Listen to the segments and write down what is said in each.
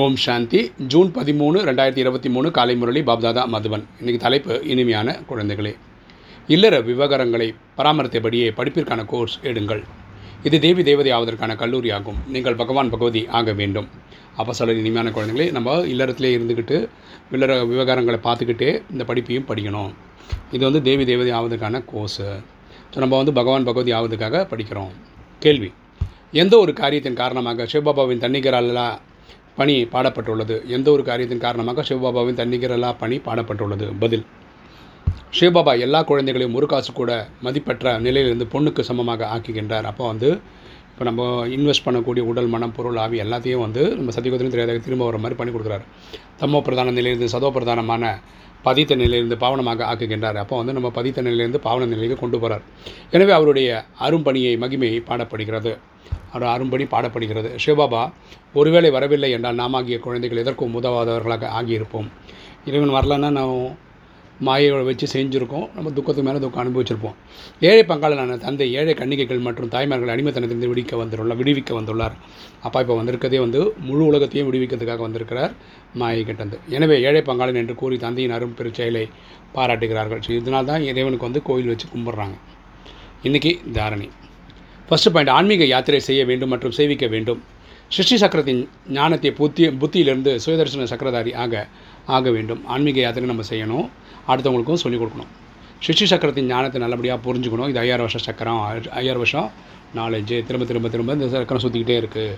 ஓம் சாந்தி. June பதிமூணு ரெண்டாயிரத்தி இருபத்தி மூணு காலை முரளி பாப்தாதா மதுவன் இன்றைக்கி தலைப்பு இனிமையான குழந்தைகளே. இல்லற விவகாரங்களை பராமரித்தபடியே படிப்பிற்கான கோர்ஸ் எடுங்கள். இது தேவி தேவதை ஆவதற்கான கல்லூரி ஆகும் நீங்கள் பகவான் பகவதி ஆக வேண்டும். அப்போ சொல்ல இனிமையான குழந்தைகளே நம்ம இல்லறத்திலே இருந்துக்கிட்டு இல்லற விவகாரங்களை பார்த்துக்கிட்டே இந்த படிப்பையும் படிக்கணும். இது வந்து தேவி தேவதை ஆவதற்கான கோர்ஸு ஸோ நம்ம வந்து பகவான் பகவதி ஆவதுக்காக படிக்கிறோம். கேள்வி. எந்த ஒரு காரியத்தின் காரணமாக சிவபாபாவின் தன்னிகரல்லா பணி பாடப்பட்டுள்ளது. எந்த ஒரு காரியத்தின் காரணமாக சிவபாபாவின் தன்னிகரலா பணி பாடப்பட்டுள்ளது. பதில். சிவபாபா எல்லா குழந்தைகளையும் ஒரு காசு கூட மதிப்பற்ற நிலையிலிருந்து பொண்ணுக்கு சமமாக ஆக்குகின்றார். அப்போ வந்து இப்போ நம்ம இன்வெஸ்ட் பண்ணக்கூடிய உடல் மனம் பொருள் ஆவி எல்லாத்தையும் வந்து நம்ம சத்தியகுதிரையும் தெரியாத திரும்ப வர மாதிரி பண்ணி கொடுக்குறாரு. தமோ பிரதான நிலையிலிருந்து சதோ பிரதானமான பதித்த நிலையிலிருந்து பாவனமாக ஆக்குகின்றார். அப்போ வந்து நம்ம பதித்த நிலையிலிருந்து பாவன நிலைக்கு கொண்டு போகிறார் எனவே அவருடைய அரும்பணியை மகிமையை பாடப்படுகிறது. அவர் அரும்பணி பாடப்படுகிறது. சிவபாபா ஒருவேளை வரவில்லை என்றால் நாமாகிய குழந்தைகள் எதற்கும் உதவாதவர்களாக ஆகியிருப்போம். இறைவன் வரலன்னா நான் மாயைகளை வச்சு செஞ்சுருக்கோம். நம்ம துக்கத்துக்கு மேலே துக்கம் அனுபவிச்சிருப்போம். ஏழை பங்காளனான தந்தை ஏழை கன்னிகைகள் மற்றும் தாய்மார்கள் அடிமைத்தனத்திலிருந்து விடிக்க வந்துள்ளார் விடுவிக்க வந்துள்ளார். அப்பா இப்போ வந்திருக்கதே வந்து முழு உலகத்தையும் விடுவிக்கிறதுக்காக வந்திருக்கிறார் மாயை கிட்டந்து. எனவே ஏழை பங்காளன் என்று கூறி தந்தையின் அரும் பெரு செயலை பாராட்டுகிறார்கள். ஸோ இதனால் தான் இறைவனுக்கு வந்து கோயில் வச்சு கும்பிட்றாங்க. இன்றைக்கி தாரணி. ஃபஸ்ட்டு பாயிண்ட் ஆன்மீக யாத்திரை செய்ய வேண்டும் மற்றும் சேவிக்க வேண்டும். சிருஷ்டி சக்கரத்தின் ஞானத்தை புத்தி புத்தியிலிருந்து சுயதர்சன சக்கரதாரி ஆக ஆக வேண்டும். ஆன்மீக யாத்திரை நம்ம செய்யணும். அடுத்தவங்களுக்கும் சொல்லிக் கொடுக்கணும். சிருஷ்டி சக்கரத்தின் ஞானத்தை நல்லபடியாக புரிஞ்சுக்கணும். இது ஐயாயிரம் வருஷம் சக்கரம். ஐயாயிரம் வருஷம். நாலேஜு திரும்ப திரும்ப திரும்ப இந்த சக்கரம் சுற்றிக்கிட்டே இருக்குது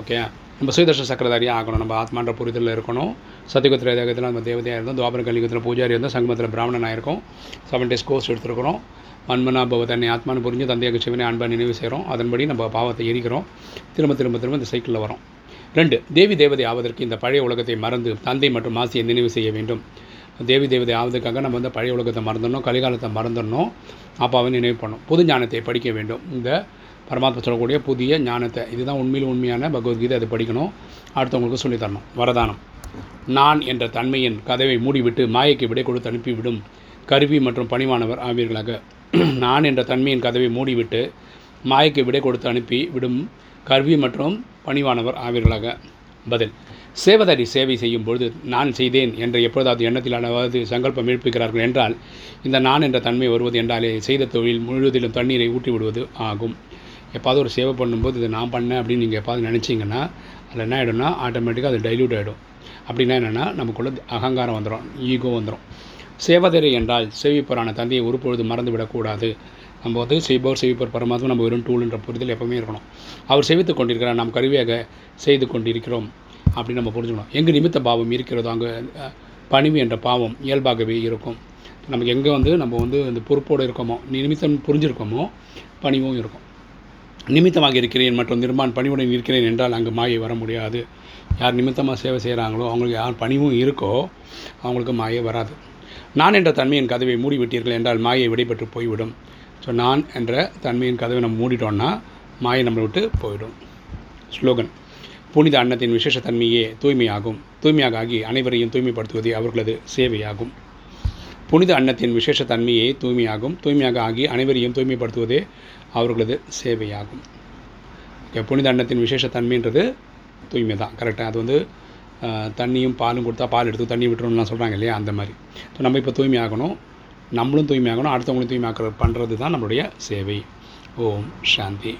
ஓகே? நம்ம சுயதர்ஷன சக்கரதாரியாக ஆகணும். நம்ம ஆத்மான்ற புரிதலில் இருக்கணும். சத்தியகுத்திர தேகத்தில் நம்ம தேவதையாக இருந்தோம். துவாபர கலிகத்தில் பூஜாரி இருந்தோம். சங்கமத்தில் பிராமணனாக இருக்கும். செவன் டேஸ் கோர்ஸ் எடுத்துருக்கிறோம். மன்மனா பவ தன்னை ஆத்மானு புரிஞ்சு தந்தையாக சிவனை அன்பா நினைவு செய்கிறோம் அதன்படி நம்ம பாவத்தை எரிக்கிறோம். திரும்ப திரும்ப திரும்ப இந்த சைக்கிளில் வரோம். ரெண்டு தேவி தேவதை ஆவதற்கு இந்த பழைய உலகத்தை மறந்து தந்தை மற்றும் மாசியை நினைவு செய்ய வேண்டும். தேவி தேவதை ஆவதற்காக நம்ம வந்து பழைய உலகத்தை மறந்துடணும் கலிகாலத்தை மறந்துடணும். அப்பாவை நினைவு பண்ணணும். புது ஞானத்தை படிக்க வேண்டும். இந்த பரமாத்மா சொல்லக்கூடிய புதிய ஞானத்தை. இதுதான் உண்மையில் உண்மையான பகவத்கீதை அதை படிக்கணும். அடுத்தவங்களுக்கு சொல்லித்தரணும். வரதானம். நான் என்ற தன்மையின் கதவை மூடிவிட்டு மாயைக்கு விடை கொடுத்து அனுப்பிவிடும் கருவி மற்றும் பணிவானவர் ஆவீர்களாக. நான் என்ற தன்மையின் கதவை மூடிவிட்டு மாயைக்கு விடை கொடுத்து அனுப்பி விடும் கருவி மற்றும் பணிவானவர் ஆவீர்களாக. பதில். சேவதாரி சேவை செய்யும் பொழுது நான் செய்தேன் என்ற எப்பொழுதாவது எண்ணத்திலானவாவது சங்கல்பம் எழுப்புகிறார்கள் என்றால் இந்த நான் என்ற தன்மை வருவது என்றாலே செய்த தொழில் முழுவதிலும் தண்ணீரை ஊட்டி விடுவது ஆகும். எப்பாவது ஒரு சேவை பண்ணும்போது இதை நான் பண்ணேன் அப்படின்னு நீங்கள் எப்பாவது நினச்சிங்கன்னா அதில் என்ன ஆகிடும்னா ஆட்டோமேட்டிக்காக அது டைல்யூட் ஆகிடும் அப்படின்னா என்னென்னா நமக்குள்ள அகங்காரம் வந்துடும் ஈகோ வந்துடும் சேவதரை என்றால் சேவிப்பரான தந்தையை ஒரு பொழுது மறந்து விடக்கூடாது. நம்ம வந்து செய்பவர் செய்விப்பர் பரமாத்மா நம்ம வெறும் டூல்ன்ற புரிதல் எப்பவுமே இருக்கணும். அவர் சேவித்து கொண்டிருக்கிறார் நாம் கருவியாக செய்து கொண்டிருக்கிறோம் அப்படின்னு நம்ம புரிஞ்சுக்கணும். எங்கே நிமித்த பாவம் இருக்கிறதோ அங்கே பணிவு என்ற பாவம் இயல்பாகவே இருக்கும். நமக்கு எங்கே வந்து நம்ம வந்து அந்த பொறுப்போடு இருக்கோமோ நிமித்தம் புரிஞ்சிருக்கோமோ பணிவும் இருக்கும். நிமித்தமாக இருக்கிறேன் மற்றும் நிர்மான் பணிவுடன் இருக்கிறேன் என்றால் அங்கே மாயை வர முடியாது. யார் நிமித்தமாக சேவை செய்கிறாங்களோ அவங்களுக்கு யார் பணிவும் இருக்கோ அவங்களுக்கு மாயை வராது. நான் என்ற தன்மையின் கதவை மூடிவிட்டீர்கள் என்றால் மாயை விடைபெற்று போய்விடும். ஸோ நான் என்ற தன்மையின் கதவை நம்ம மூடிட்டோம்னா மாயை நம்மளை விட்டு போயிடும். ஸ்லோகன். புனித அன்னத்தின் விசேஷ தன்மையே தூய்மையாகும். தூய்மையாக ஆகி அனைவரையும் தூய்மைப்படுத்துவதே அவர்களது சேவையாகும். புனித அன்னத்தின் விசேஷ தன்மையை தூய்மையாகும். தூய்மையாக ஆகி அனைவரையும் தூய்மைப்படுத்துவதே அவர்களது சேவையாகும். புனித அன்னத்தின் விசேஷ தன்மைன்றது தூய்மை தான் கரெக்டாக அது வந்து தண்ணியும் பாலும் கொடுத்தா பால் எடுத்து தண்ணி விட்டுறணும்லாம் சொல்கிறாங்க இல்லையா? அந்த மாதிரி. ஸோ நம்ம இப்போ தூய்மையாகணும். நம்மளும் தூய்மையாகணும். அடுத்தவங்களும் தூய்மையாக்க பண்ணுறது தான் நம்மளுடைய சேவை. ஓம் சாந்தி.